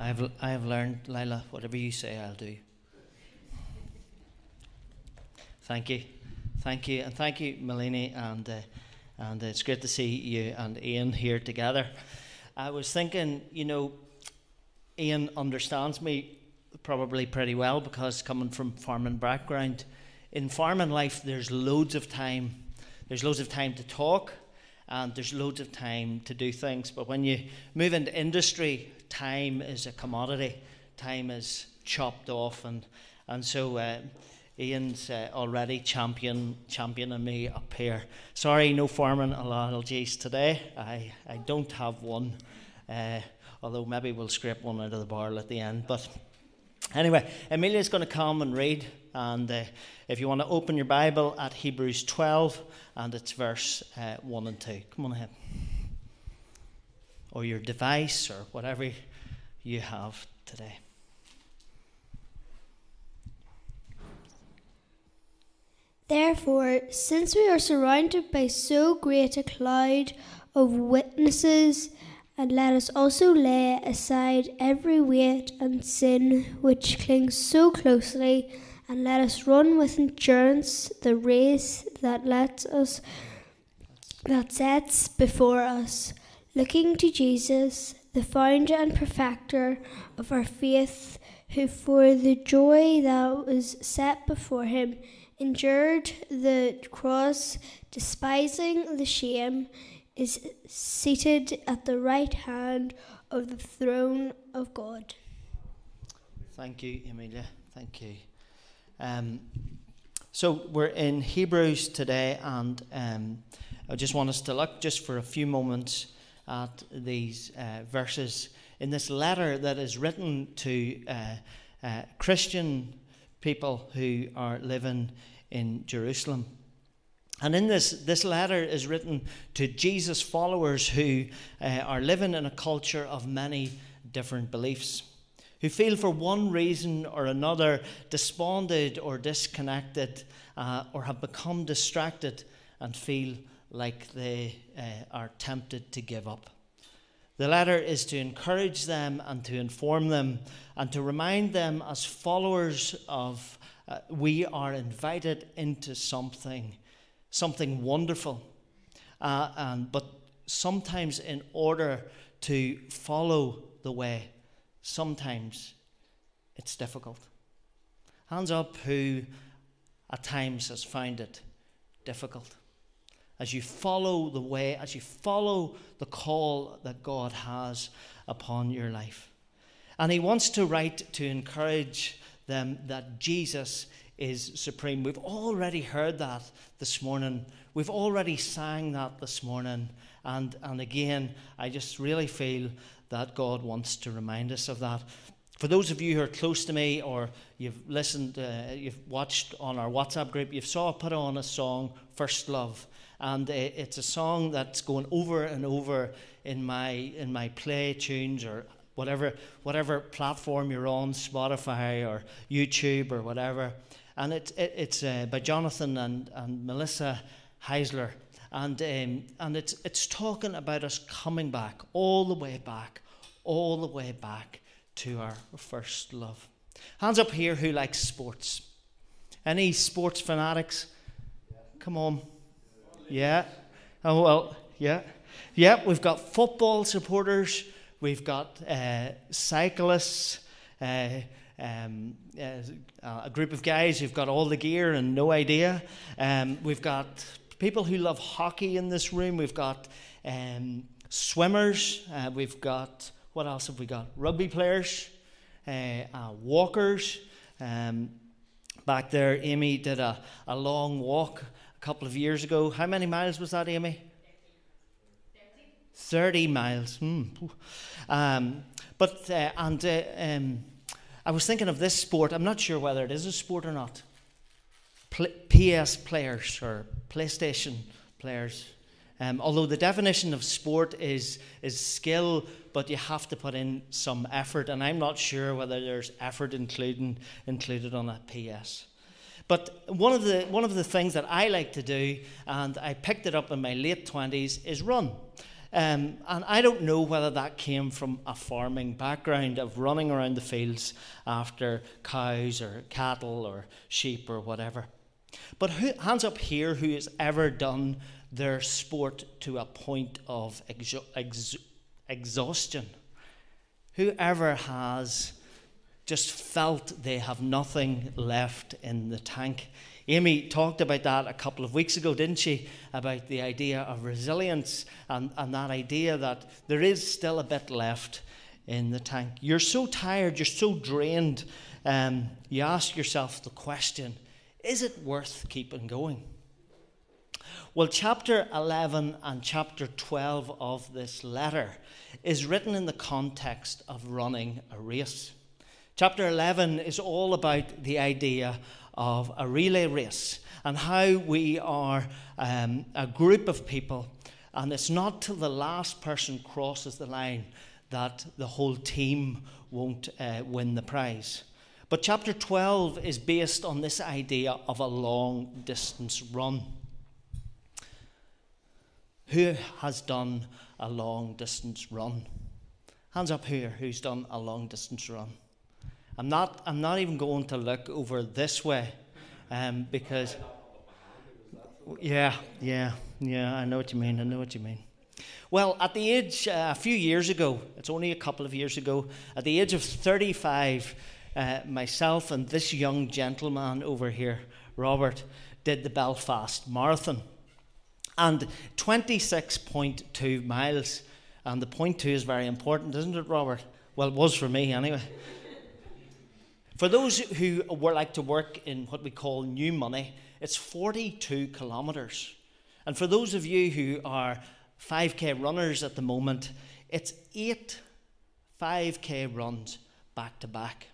I've, I've learned, Lila, whatever you say, I'll do. Thank you. Thank you. And thank you, Melanie. And, uh, and it's great to see you and Ian here together. I was thinking, you know, Ian understands me probably pretty well because coming from farming background, in farming life, there's loads of time. There's loads of time to talk, and there's loads of time to do things. But when you move into industry, time is a commodity. Time is chopped off, and and so uh, Ian's uh, already champion championing me up here. Sorry, no farming analogies today. I I don't have one. Uh, although maybe we'll scrape one out of the barrel at the end. But anyway, Amelia's going to come and read. And uh, if you want to open your Bible at Hebrews 12, and it's verse uh, 1 and 2. Come on ahead. Or your device, or whatever you have today. Therefore, since we are surrounded by so great a cloud of witnesses, and let us also lay aside every weight and sin which clings so closely, and let us run with endurance the race that lets us that sets before us, looking to Jesus, the founder and perfecter of our faith, who for the joy that was set before him endured the cross, despising the shame is seated at the right hand of the throne of God. Thank you, Emilia. Thank you. Um, so we're in Hebrews today, and um, I just want us to look just for a few moments at these uh, verses in this letter that is written to uh, uh, Christian people who are living in Jerusalem. And in this, this letter is written to Jesus' followers who uh, are living in a culture of many different beliefs, who feel for one reason or another despondent or disconnected, uh, or have become distracted and feel like they uh, are tempted to give up. The letter is to encourage them and to inform them and to remind them, as followers of, uh, we are invited into something something wonderful. Uh, and, but sometimes, in order to follow the way, sometimes it's difficult. Hands up who at times has found it difficult. As you follow the way, as you follow the call that God has upon your life. And He wants to write to encourage them that Jesus is supreme. We've already heard that this morning. We've already sang that this morning. And, and again, I just really feel that God wants to remind us of that. For those of you who are close to me or you've listened, uh, you've watched on our WhatsApp group, you've saw put on a song, First Love. And uh, it's a song that's going over and over in my, in my play tunes or whatever, whatever platform you're on, Spotify or YouTube or whatever and it, it, it's uh, by Jonathan and, and Melissa Helser. And, um, and it's, it's talking about us coming back, all the way back, all the way back to our first love. Hands up here who likes sports. Any sports fanatics? Come on. Yeah. Oh, well, yeah. Yeah, we've got football supporters, we've got uh, cyclists. Uh, um, uh, a group of guys who've got all the gear and no idea. Um, we've got people who love hockey in this room. We've got um, swimmers. Uh, we've got, what else have we got? Rugby players, uh, uh walkers. Um, back there, Amy did a, a long walk a couple of years ago. How many miles was that, Amy? 30 miles. Hmm. Um, but, uh, and uh, um, I was thinking of this sport. I'm not sure whether it is a sport or not. PS players or PlayStation players. Um, although the definition of sport is, is skill, but you have to put in some effort, and I'm not sure whether there's effort including, included on a PS. But one of, the, one of the things that I like to do, and I picked it up in my late 20s, is run. Um, and I don't know whether that came from a farming background of running around the fields after cows or cattle or sheep or whatever. But who, hands up here who has ever done their sport to a point of exo- ex- exhaustion? Whoever has just felt they have nothing left in the tank. Amy talked about that a couple of weeks ago, didn't she? About the idea of resilience and, and that idea that there is still a bit left in the tank. You're so tired, you're so drained, um, you ask yourself the question is it worth keeping going? Well, chapter 11 and chapter 12 of this letter is written in the context of running a race. Chapter 11 is all about the idea of a relay race and how we are um, a group of people, and it's not till the last person crosses the line that the whole team won't uh, win the prize. But chapter 12 is based on this idea of a long distance run. Who has done a long distance run? Hands up here, who's done a long distance run? I'm not, I'm not even going to look over this way um, because, yeah, yeah, yeah, I know what you mean, I know what you mean. Well, at the age, uh, a few years ago, it's only a couple of years ago, at the age of 35, uh, myself and this young gentleman over here, Robert, did the Belfast Marathon. And 26.2 miles. And the point two is very important, isn't it, Robert? Well, it was for me anyway. For those who were like to work in what we call new money, it's 42 kilometres. And for those of you who are 5k runners at the moment, it's eight 5k runs back to back.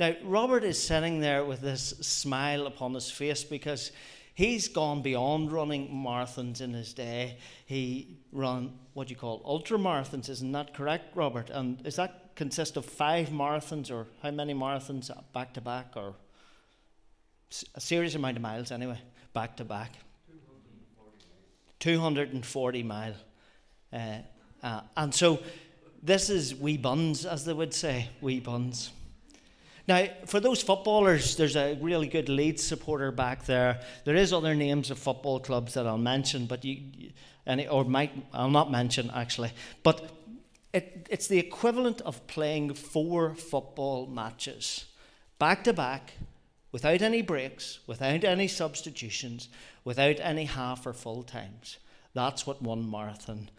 Now, Robert is sitting there with this smile upon his face because he's gone beyond running marathons in his day. He run what you call ultra marathons, isn't that correct, Robert? And is that consist of five marathons, or how many marathons back to back, or a serious amount of miles anyway, back to back. 240 mile. Uh, uh, and so this is wee buns, as they would say, wee buns. Now, for those footballers, there's a really good Leeds supporter back there. There is other names of football clubs that I'll mention, but you, or might I'll not mention actually. But it, it's the equivalent of playing four football matches back to back without any breaks, without any substitutions, without any half or full times. That's what one marathon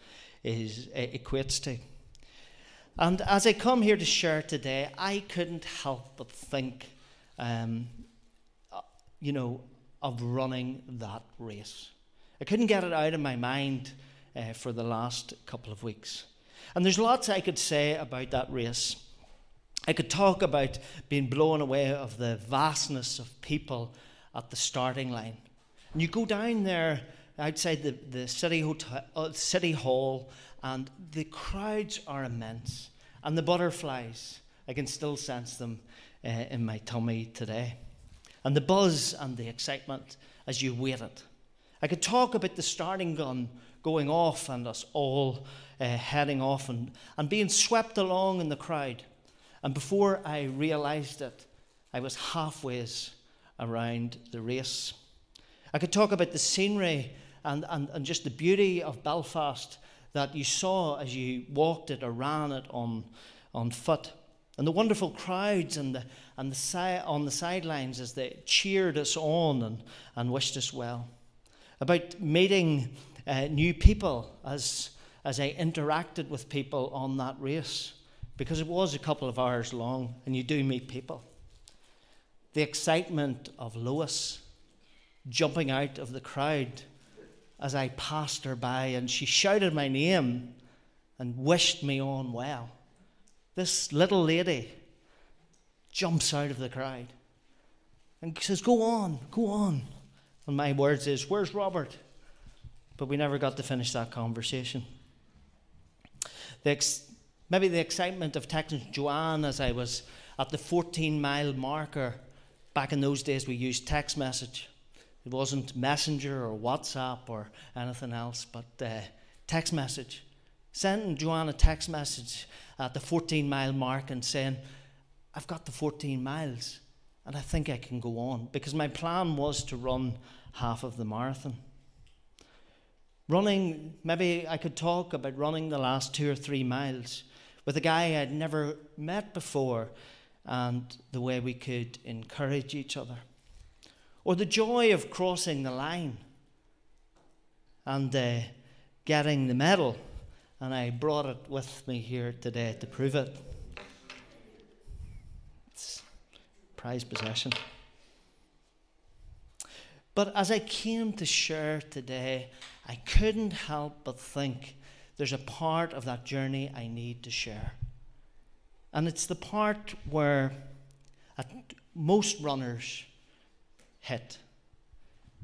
is equates to. And as I come here to share today, I couldn't help but think, um, you know, of running that race. I couldn't get it out of my mind uh, for the last couple of weeks. And there's lots I could say about that race. I could talk about being blown away of the vastness of people at the starting line. And you go down there outside the, the city, hotel, uh, city hall, and the crowds are immense. And the butterflies, I can still sense them uh, in my tummy today. And the buzz and the excitement as you wait it. I could talk about the starting gun going off and us all uh, heading off and, and being swept along in the crowd. And before I realized it, I was halfway around the race. I could talk about the scenery and, and, and just the beauty of Belfast that you saw as you walked it or ran it on, on foot. And the wonderful crowds and the, and the si- on the sidelines as they cheered us on and, and wished us well. About meeting uh, new people as as I interacted with people on that race because it was a couple of hours long and you do meet people. The excitement of Lois jumping out of the crowd as I passed her by and she shouted my name and wished me on well. This little lady jumps out of the crowd and says, Go on, go on. And my words is, Where's Robert? But we never got to finish that conversation the ex- maybe the excitement of texting Joanne as I was at the 14 mile marker. Back in those days, we used text message. It wasn't Messenger or WhatsApp or anything else, but uh, text message. sending Joanne a text message at the 14 mile mark and saying, I've got the 14 miles and I think I can go on because my plan was to run half of the marathon. Running, maybe I could talk about running the last two or three miles with a guy I'd never met before and the way we could encourage each other. Or the joy of crossing the line and uh, getting the medal and I brought it with me here today to prove it. It's prized possession. But as I came to share today, I couldn't help but think there's a part of that journey I need to share. And it's the part where most runners hit.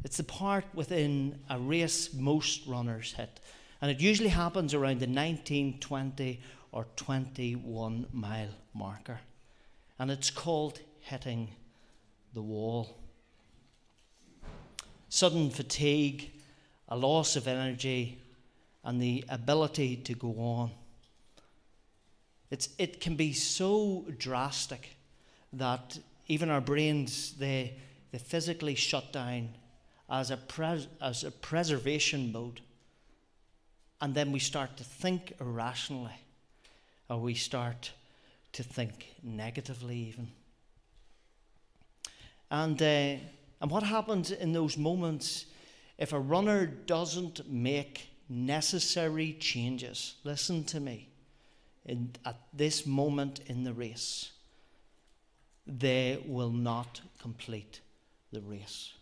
It's the part within a race most runners hit. And it usually happens around the 19, 20, or 21 mile marker. And it's called hitting the wall. Sudden fatigue, a loss of energy, and the ability to go on. It's, it can be so drastic that even our brains, they, they physically shut down as a, pres- as a preservation mode and then we start to think irrationally, or we start to think negatively, even. And, uh, and what happens in those moments if a runner doesn't make necessary changes? Listen to me. In, at this moment in the race, they will not complete the race.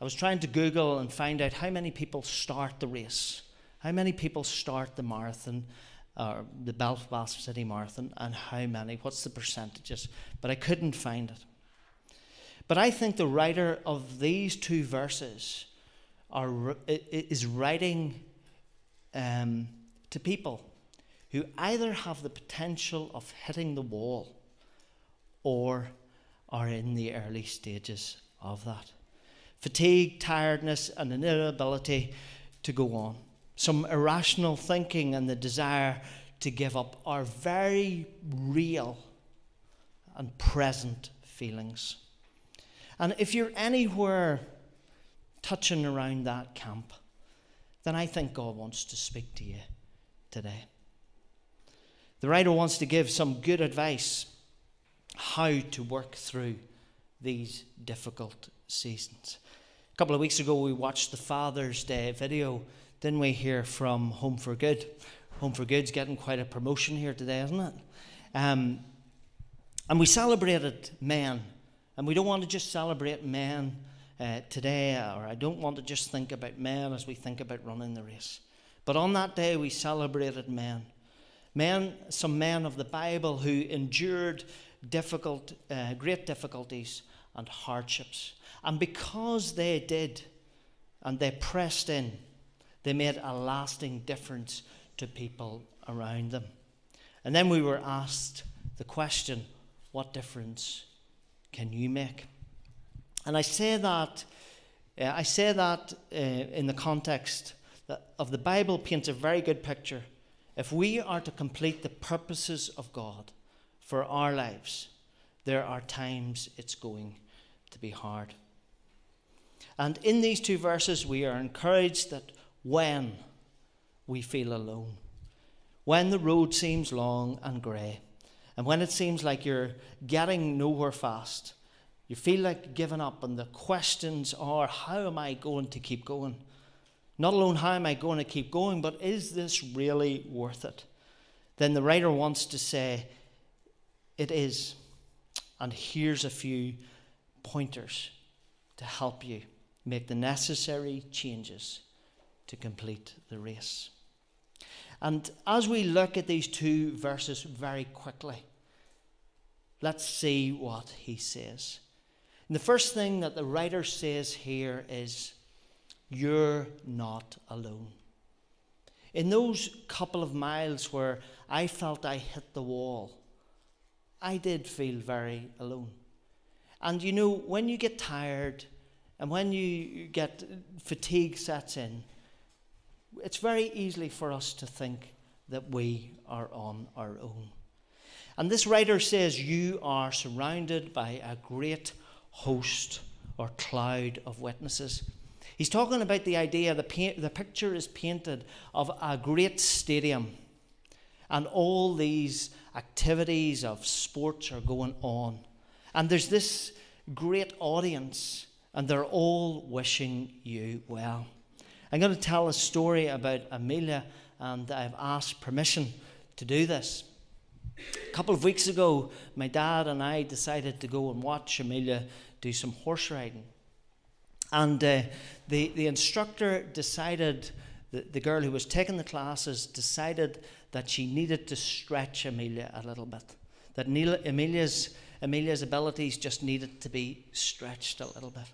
I was trying to Google and find out how many people start the race. How many people start the marathon, or the Belfast City Marathon, and how many? What's the percentages? But I couldn't find it. But I think the writer of these two verses are, is writing um, to people who either have the potential of hitting the wall or are in the early stages of that. Fatigue, tiredness, and an inability to go on some irrational thinking and the desire to give up are very real and present feelings. And if you're anywhere touching around that camp, then I think God wants to speak to you today. The writer wants to give some good advice how to work through these difficult seasons. A couple of weeks ago, we watched the Father's Day video didn't we hear from Home for Good? Home for Good's getting quite a promotion here today, isn't it? Um, and we celebrated men, and we don't want to just celebrate men uh, today, or I don't want to just think about men as we think about running the race. But on that day, we celebrated men. Men, some men of the Bible who endured difficult, uh, great difficulties and hardships. And because they did, and they pressed in, they made a lasting difference to people around them. And then we were asked the question what difference can you make? And I say that, uh, I say that uh, in the context that of the Bible paints a very good picture. If we are to complete the purposes of God for our lives, there are times it's going to be hard. And in these two verses, we are encouraged that when we feel alone, when the road seems long and grey, and when it seems like you're getting nowhere fast, you feel like giving up, and the questions are how am I going to keep going? Not alone how am I going to keep going, but is this really worth it? Then the writer wants to say, it is. And here's a few pointers to help you make the necessary changes to complete the race. And as we look at these two verses very quickly, let's see what he says. And the first thing that the writer says here is, You're not alone. In those couple of miles where I felt I hit the wall, I did feel very alone. And you know, when you get tired and when you get fatigue sets in, it's very easily for us to think that we are on our own. And this writer says, You are surrounded by a great host or cloud of witnesses. He's talking about the idea, the, paint, the picture is painted of a great stadium, and all these activities of sports are going on. And there's this great audience, and they're all wishing you well. I'm going to tell a story about Amelia, and I've asked permission to do this. A couple of weeks ago, my dad and I decided to go and watch Amelia do some horse riding. And uh, the, the instructor decided, the, the girl who was taking the classes decided that she needed to stretch Amelia a little bit. That Amelia's, Amelia's abilities just needed to be stretched a little bit.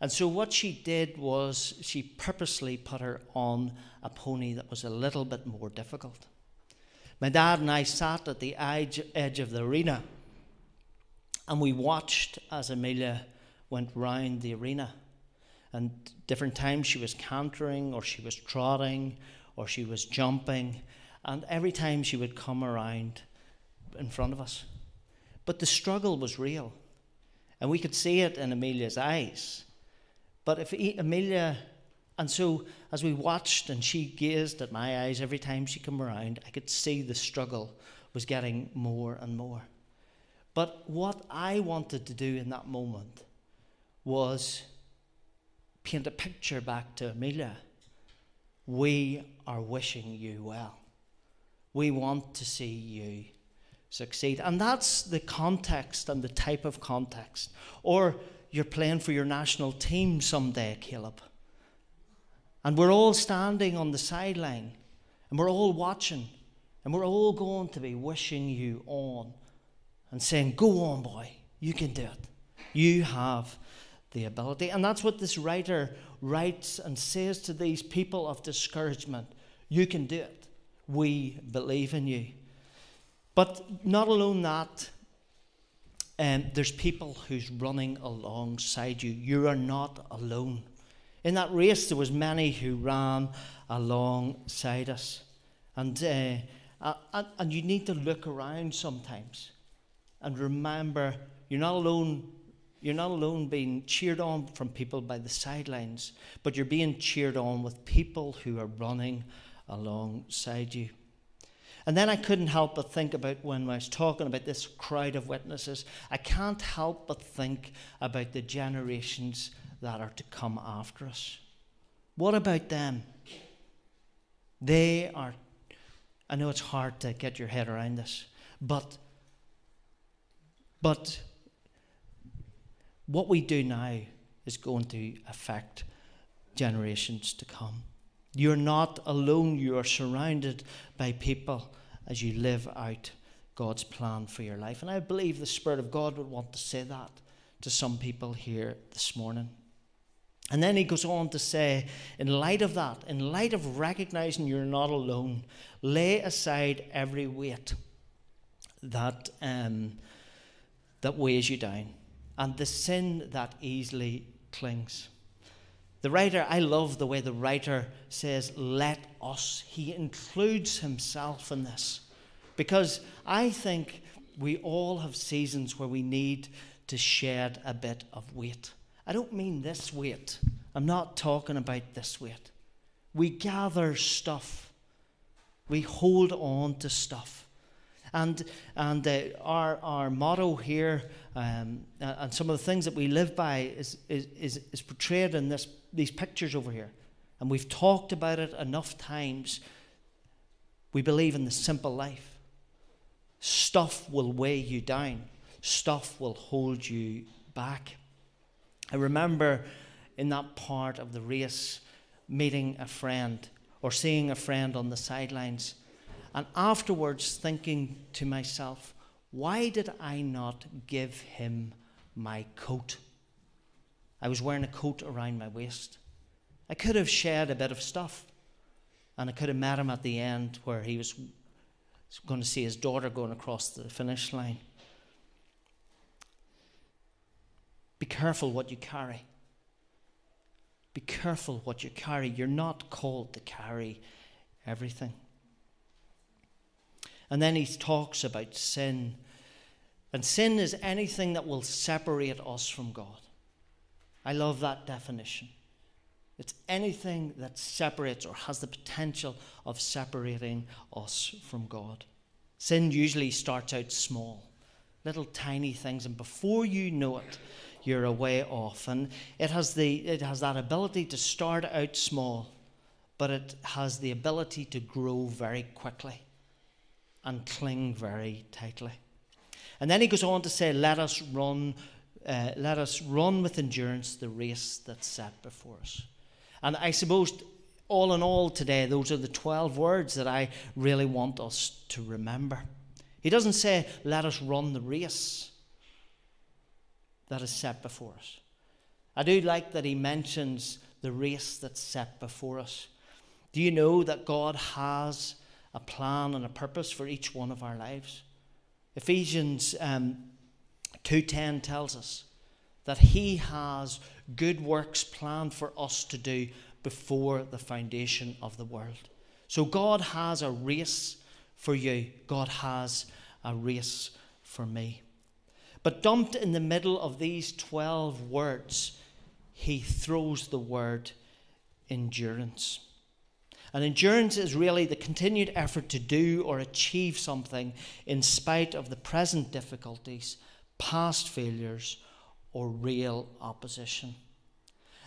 And so what she did was she purposely put her on a pony that was a little bit more difficult. My dad and I sat at the edge, edge of the arena and we watched as Amelia went round the arena. And different times she was cantering or she was trotting or she was jumping. And every time she would come around in front of us. But the struggle was real. And we could see it in Amelia's eyes. But if Amelia, and so as we watched and she gazed at my eyes every time she came around, I could see the struggle was getting more and more. But what I wanted to do in that moment was paint a picture back to Amelia. We are wishing you well. We want to see you succeed. And that's the context and the type of context. Or you're playing for your national team someday, Caleb. And we're all standing on the sideline and we're all watching and we're all going to be wishing you on and saying, Go on, boy, you can do it. You have the ability. And that's what this writer writes and says to these people of discouragement You can do it. We believe in you. But not alone that, um, there's people who's running alongside you. You are not alone. In that race, there was many who ran alongside us. And, uh, and, and you need to look around sometimes and remember you're not alone you're not alone being cheered on from people by the sidelines, but you're being cheered on with people who are running alongside you. And then I couldn't help but think about when I was talking about this crowd of witnesses, I can't help but think about the generations that are to come after us. What about them? They are, I know it's hard to get your head around this, but, but what we do now is going to affect generations to come. You're not alone, you are surrounded by people as you live out God's plan for your life. And I believe the Spirit of God would want to say that to some people here this morning. And then he goes on to say, in light of that, in light of recognizing you're not alone, lay aside every weight that, um, that weighs you down and the sin that easily clings. The writer, I love the way the writer says, let us. He includes himself in this. Because I think we all have seasons where we need to shed a bit of weight. I don't mean this weight, I'm not talking about this weight. We gather stuff, we hold on to stuff. And, and uh, our, our motto here um, and some of the things that we live by is, is, is, portrayed in this, these pictures over here. And we've talked about it enough times. We believe in the simple life. Stuff will weigh you down, stuff will hold you back. I remember in that part of the race meeting a friend or seeing a friend on the sidelines and afterwards thinking to myself, why did I not give him my coat? I was wearing a coat around my waist. I could have shared a bit of stuff, and I could have met him at the end where he was going to see his daughter going across the finish line. Be careful what you carry. Be careful what you carry. You're not called to carry everything. And then he talks about sin. And sin is anything that will separate us from God. I love that definition. It's anything that separates or has the potential of separating us from God. Sin usually starts out small, little tiny things, and before you know it, you're away way off. And it has, the, it has that ability to start out small, but it has the ability to grow very quickly and cling very tightly. And then he goes on to say, Let us run, uh, let us run with endurance the race that's set before us. And I suppose, all in all, today, those are the 12 words that I really want us to remember. He doesn't say, Let us run the race that is set before us. I do like that he mentions the race that's set before us. Do you know that God has a plan and a purpose for each one of our lives? Ephesians um, 2:10 tells us that he has good works planned for us to do before the foundation of the world. So God has a race for you. God has a race for me. But dumped in the middle of these 12 words, he throws the word endurance. And endurance is really the continued effort to do or achieve something in spite of the present difficulties, past failures, or real opposition.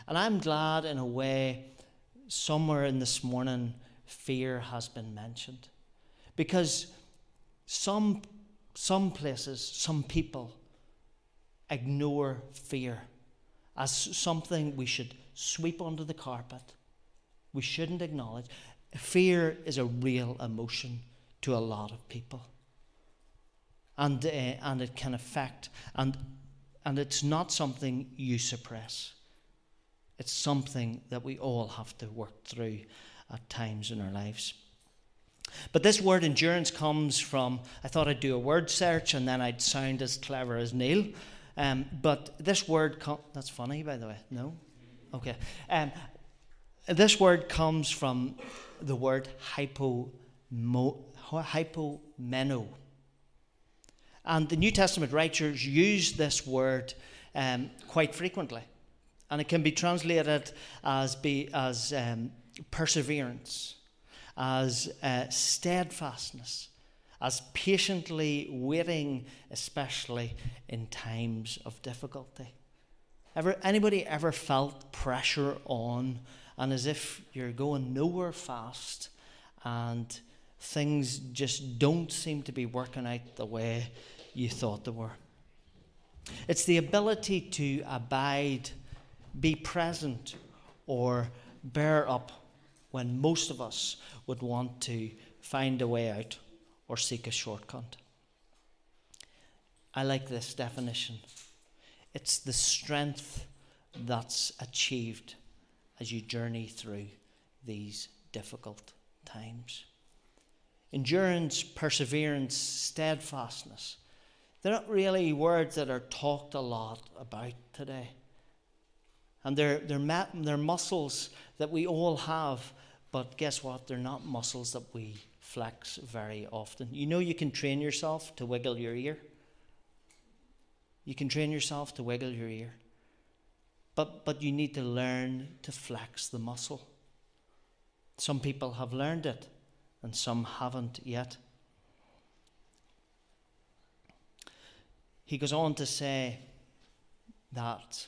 And I'm glad, in a way, somewhere in this morning, fear has been mentioned. Because some, some places, some people ignore fear as something we should sweep under the carpet we shouldn't acknowledge. Fear is a real emotion to a lot of people. And, uh, and it can affect, and, and it's not something you suppress. It's something that we all have to work through at times in our lives. But this word endurance comes from, I thought I'd do a word search and then I'd sound as clever as Neil. Um, but this word, com- that's funny, by the way. No? Okay. Um, this word comes from the word hypo, hypomeno. And the New Testament writers use this word um, quite frequently. And it can be translated as, be, as um, perseverance, as uh, steadfastness, as patiently waiting, especially in times of difficulty. Ever, anybody ever felt pressure on and as if you're going nowhere fast and things just don't seem to be working out the way you thought they were. It's the ability to abide, be present, or bear up when most of us would want to find a way out or seek a shortcut. I like this definition. It's the strength that's achieved as you journey through these difficult times. Endurance, perseverance, steadfastness. They're not really words that are talked a lot about today. And they're, they're, they're muscles that we all have, but guess what? They're not muscles that we flex very often. You know, you can train yourself to wiggle your ear. You can train yourself to wiggle your ear. But, but you need to learn to flex the muscle. Some people have learned it, and some haven't yet. He goes on to say that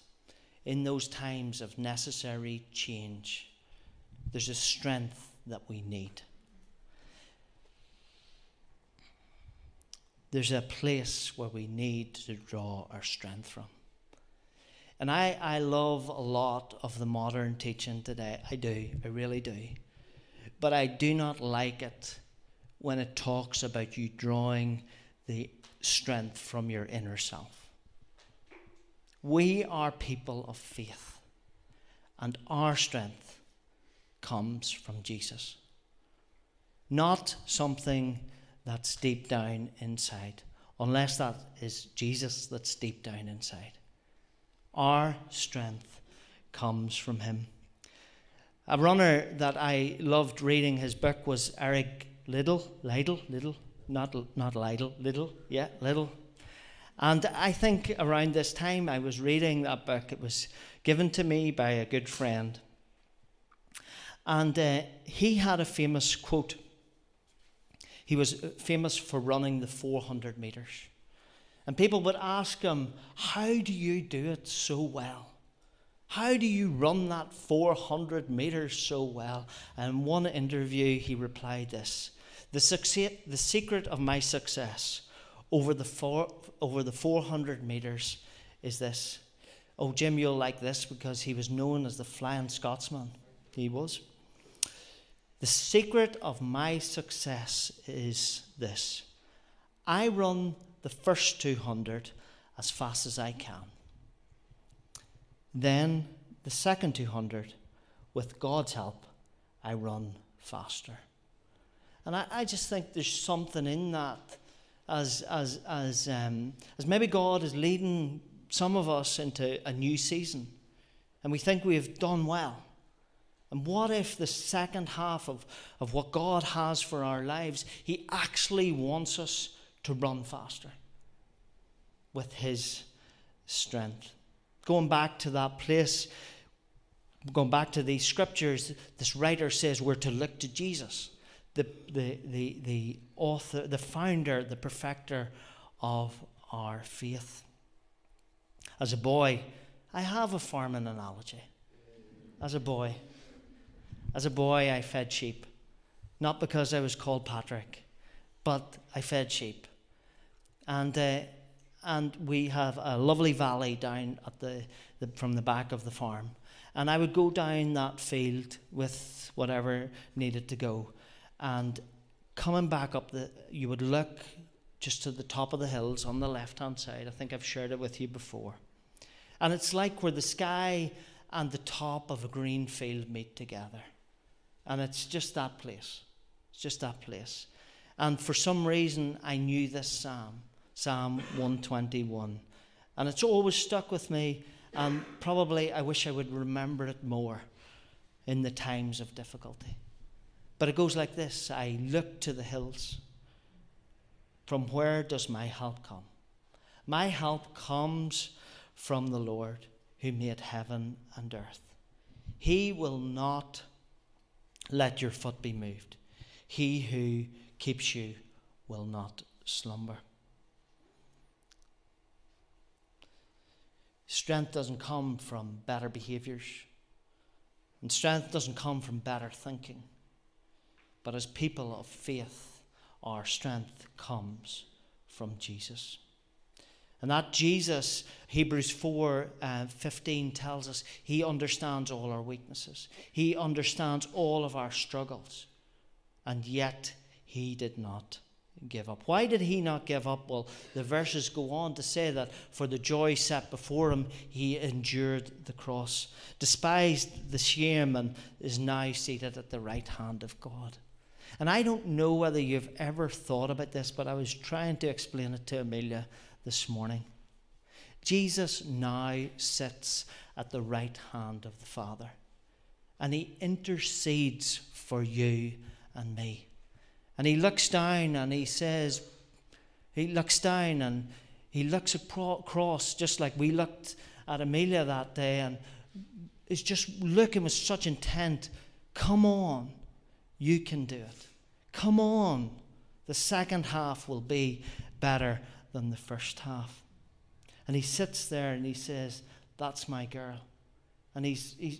in those times of necessary change, there's a strength that we need. There's a place where we need to draw our strength from. And I, I love a lot of the modern teaching today. I do. I really do. But I do not like it when it talks about you drawing the strength from your inner self. We are people of faith, and our strength comes from Jesus. Not something that's deep down inside, unless that is Jesus that's deep down inside. Our strength comes from Him. A runner that I loved reading his book was Eric Liddell. Liddell, Liddell. not not little, little, yeah, little. And I think around this time I was reading that book. It was given to me by a good friend, and uh, he had a famous quote. He was famous for running the 400 meters. And people would ask him, How do you do it so well? How do you run that 400 meters so well? And in one interview, he replied this The, success, the secret of my success over the, four, over the 400 meters is this. Oh, Jim, you'll like this because he was known as the Flying Scotsman. He was. The secret of my success is this I run the first 200 as fast as I can. Then the second 200, with God's help, I run faster. And I, I just think there's something in that as, as, as, um, as maybe God is leading some of us into a new season and we think we've done well. And what if the second half of, of what God has for our lives, He actually wants us to run faster with His strength? Going back to that place, going back to these scriptures, this writer says we're to look to Jesus, the, the, the, the author, the founder, the perfecter of our faith. As a boy, I have a farming analogy. As a boy, as a boy, I fed sheep. Not because I was called Patrick, but I fed sheep. And uh, and we have a lovely valley down at the, the, from the back of the farm. And I would go down that field with whatever needed to go. And coming back up the, you would look just to the top of the hills on the left hand side. I think I've shared it with you before. And it's like where the sky and the top of a green field meet together. And it's just that place. It's just that place. And for some reason, I knew this psalm. Psalm 121. And it's always stuck with me, and probably I wish I would remember it more in the times of difficulty. But it goes like this I look to the hills. From where does my help come? My help comes from the Lord who made heaven and earth. He will not let your foot be moved. He who keeps you will not slumber. Strength doesn't come from better behaviors, and strength doesn't come from better thinking. But as people of faith, our strength comes from Jesus. And that Jesus, Hebrews 4 uh, 15 tells us, he understands all our weaknesses. He understands all of our struggles. And yet, he did not give up. Why did he not give up? Well, the verses go on to say that for the joy set before him, he endured the cross, despised the shame, and is now seated at the right hand of God. And I don't know whether you've ever thought about this, but I was trying to explain it to Amelia this morning. Jesus now sits at the right hand of the Father, and he intercedes for you and me. And he looks down and he says, he looks down and he looks across just like we looked at Amelia that day and is just looking with such intent. Come on, you can do it. Come on, the second half will be better than the first half. And he sits there and he says, That's my girl. And he's, he's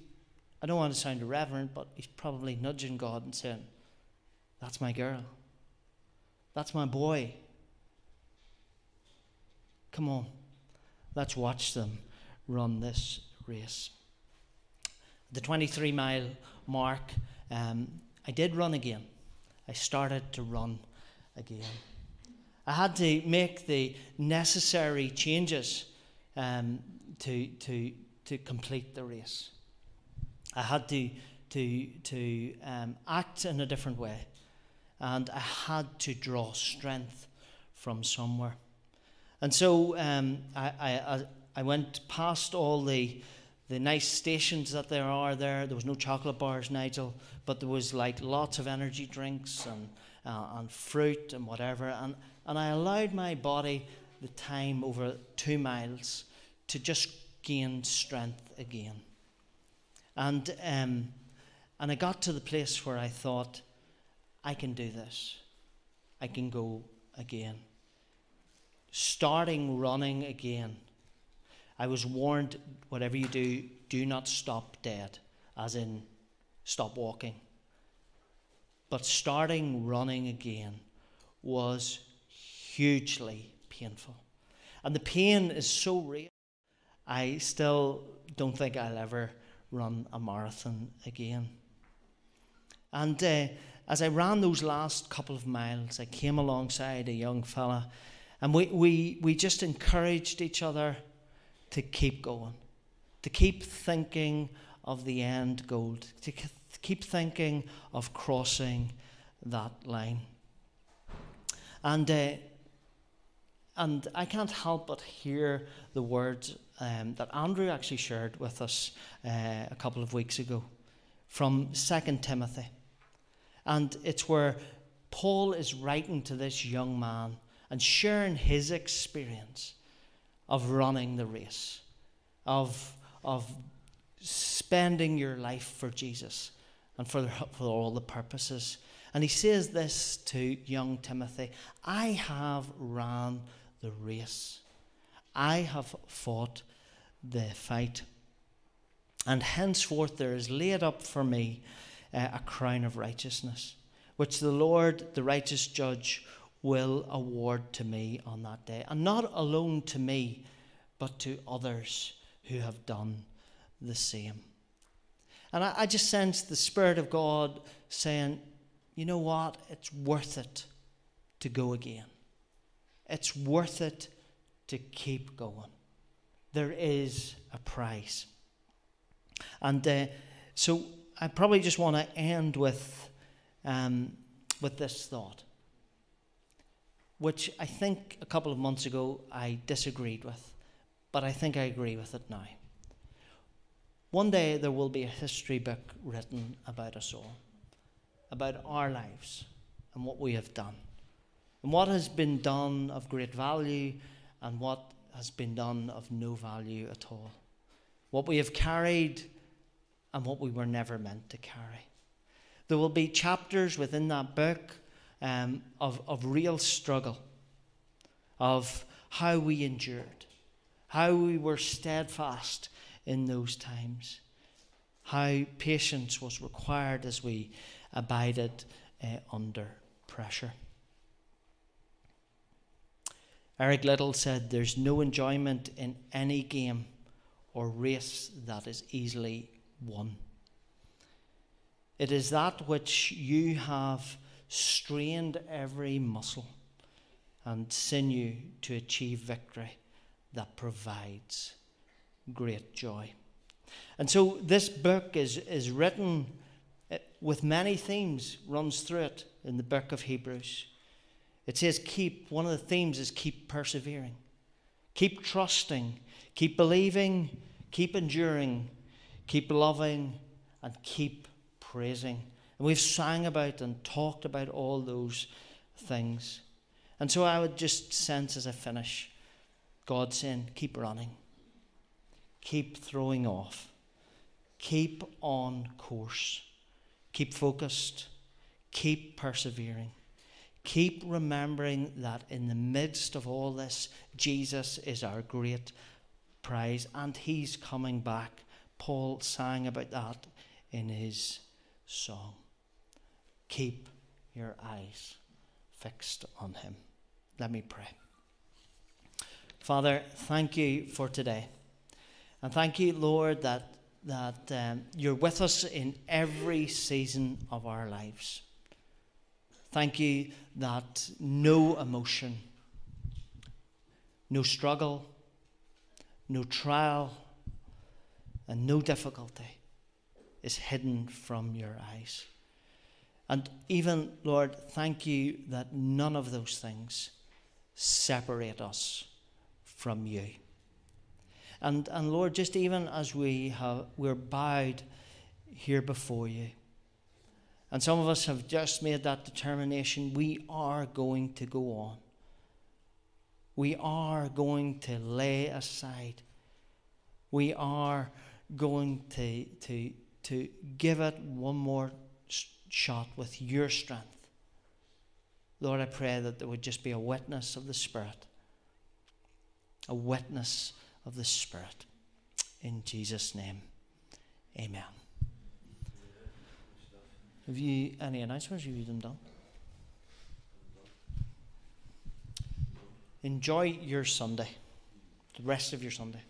I don't want to sound irreverent, but he's probably nudging God and saying, that's my girl. That's my boy. Come on, let's watch them run this race. The 23 mile mark, um, I did run again. I started to run again. I had to make the necessary changes um, to, to, to complete the race. I had to, to, to um, act in a different way and I had to draw strength from somewhere. And so um, I, I, I went past all the, the nice stations that there are there. There was no chocolate bars, Nigel, but there was like lots of energy drinks and uh, and fruit and whatever. And, and I allowed my body the time over two miles to just gain strength again. And, um, and I got to the place where I thought, I can do this. I can go again. Starting running again. I was warned whatever you do, do not stop dead, as in stop walking. But starting running again was hugely painful. And the pain is so real. I still don't think I'll ever run a marathon again. And uh, as I ran those last couple of miles, I came alongside a young fella, and we, we, we just encouraged each other to keep going, to keep thinking of the end goal, to keep thinking of crossing that line. And uh, and I can't help but hear the words um, that Andrew actually shared with us uh, a couple of weeks ago from 2 Timothy. And it's where Paul is writing to this young man and sharing his experience of running the race, of, of spending your life for Jesus and for, for all the purposes. And he says this to young Timothy I have ran the race. I have fought the fight. And henceforth there is laid up for me uh, a crown of righteousness, which the Lord, the righteous judge, will award to me on that day. And not alone to me, but to others who have done the same. And I, I just sense the Spirit of God saying, you know what? It's worth it to go again. It's worth it to keep going. There is a price. And uh, so I probably just want to end with, um, with this thought, which I think a couple of months ago I disagreed with, but I think I agree with it now. One day there will be a history book written about us all, about our lives and what we have done and what has been done of great value and what has been done of no value at all. What we have carried and what we were never meant to carry. There will be chapters within that book um, of, of real struggle, of how we endured, how we were steadfast in those times, how patience was required as we abided uh, under pressure. Eric Liddell said, There's no enjoyment in any game or race that is easily won. It is that which you have strained every muscle and sinew to achieve victory that provides great joy. And so this book is, is written eh, with many themes, runs through it in the book of Hebrews. It says, keep, one of the themes is keep persevering, keep trusting, keep believing, keep enduring, keep loving, and keep praising. And we've sang about and talked about all those things. And so I would just sense as I finish God saying, keep running, keep throwing off, keep on course, keep focused, keep persevering. Keep remembering that in the midst of all this, Jesus is our great prize and he's coming back. Paul sang about that in his song. Keep your eyes fixed on him. Let me pray. Father, thank you for today. And thank you, Lord, that, that um, you're with us in every season of our lives. Thank you that no emotion, no struggle, no trial, and no difficulty is hidden from your eyes. And even, Lord, thank you that none of those things separate us from you. And, and Lord, just even as we have, we're bowed here before you, And some of us have just made that determination. We are going to go on. We are going to lay aside. We are going to, to, to give it one more shot with your strength. Lord, I pray that there would just be a witness of the Spirit. A witness of the Spirit. In Jesus' name, amen. Have you any announcements? Have you them done? Enjoy your Sunday, the rest of your Sunday.